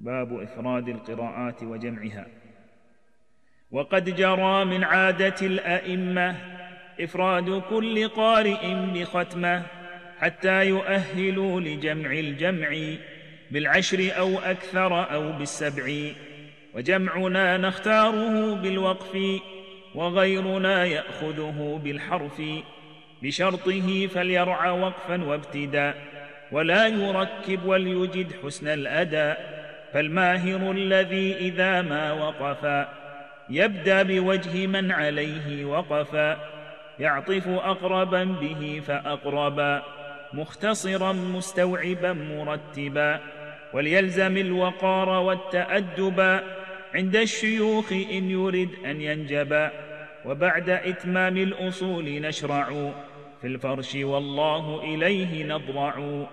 باب إفراد القراءات وجمعها. وقد جرى من عادة الأئمة إفراد كل قارئ بختمة حتى يؤهلوا لجمع الجمع بالعشر أو أكثر أو بالسبع. وجمعنا نختاره بالوقف وغيرنا يأخذه بالحرف. بشرطه فليرعى وقفا وابتداء. ولا يركب وليجد حسن الأداء. فالماهر الذي إذا ما وقفا يبدأ بوجه من عليه وقفا يعطف اقربا به فاقربا مختصرا مستوعبا مرتبا وليلزم الوقار والتادبا عند الشيوخ إن يرد أن ينجبا وبعد إتمام الأصول نشرع في الفرش والله إليه نضرع.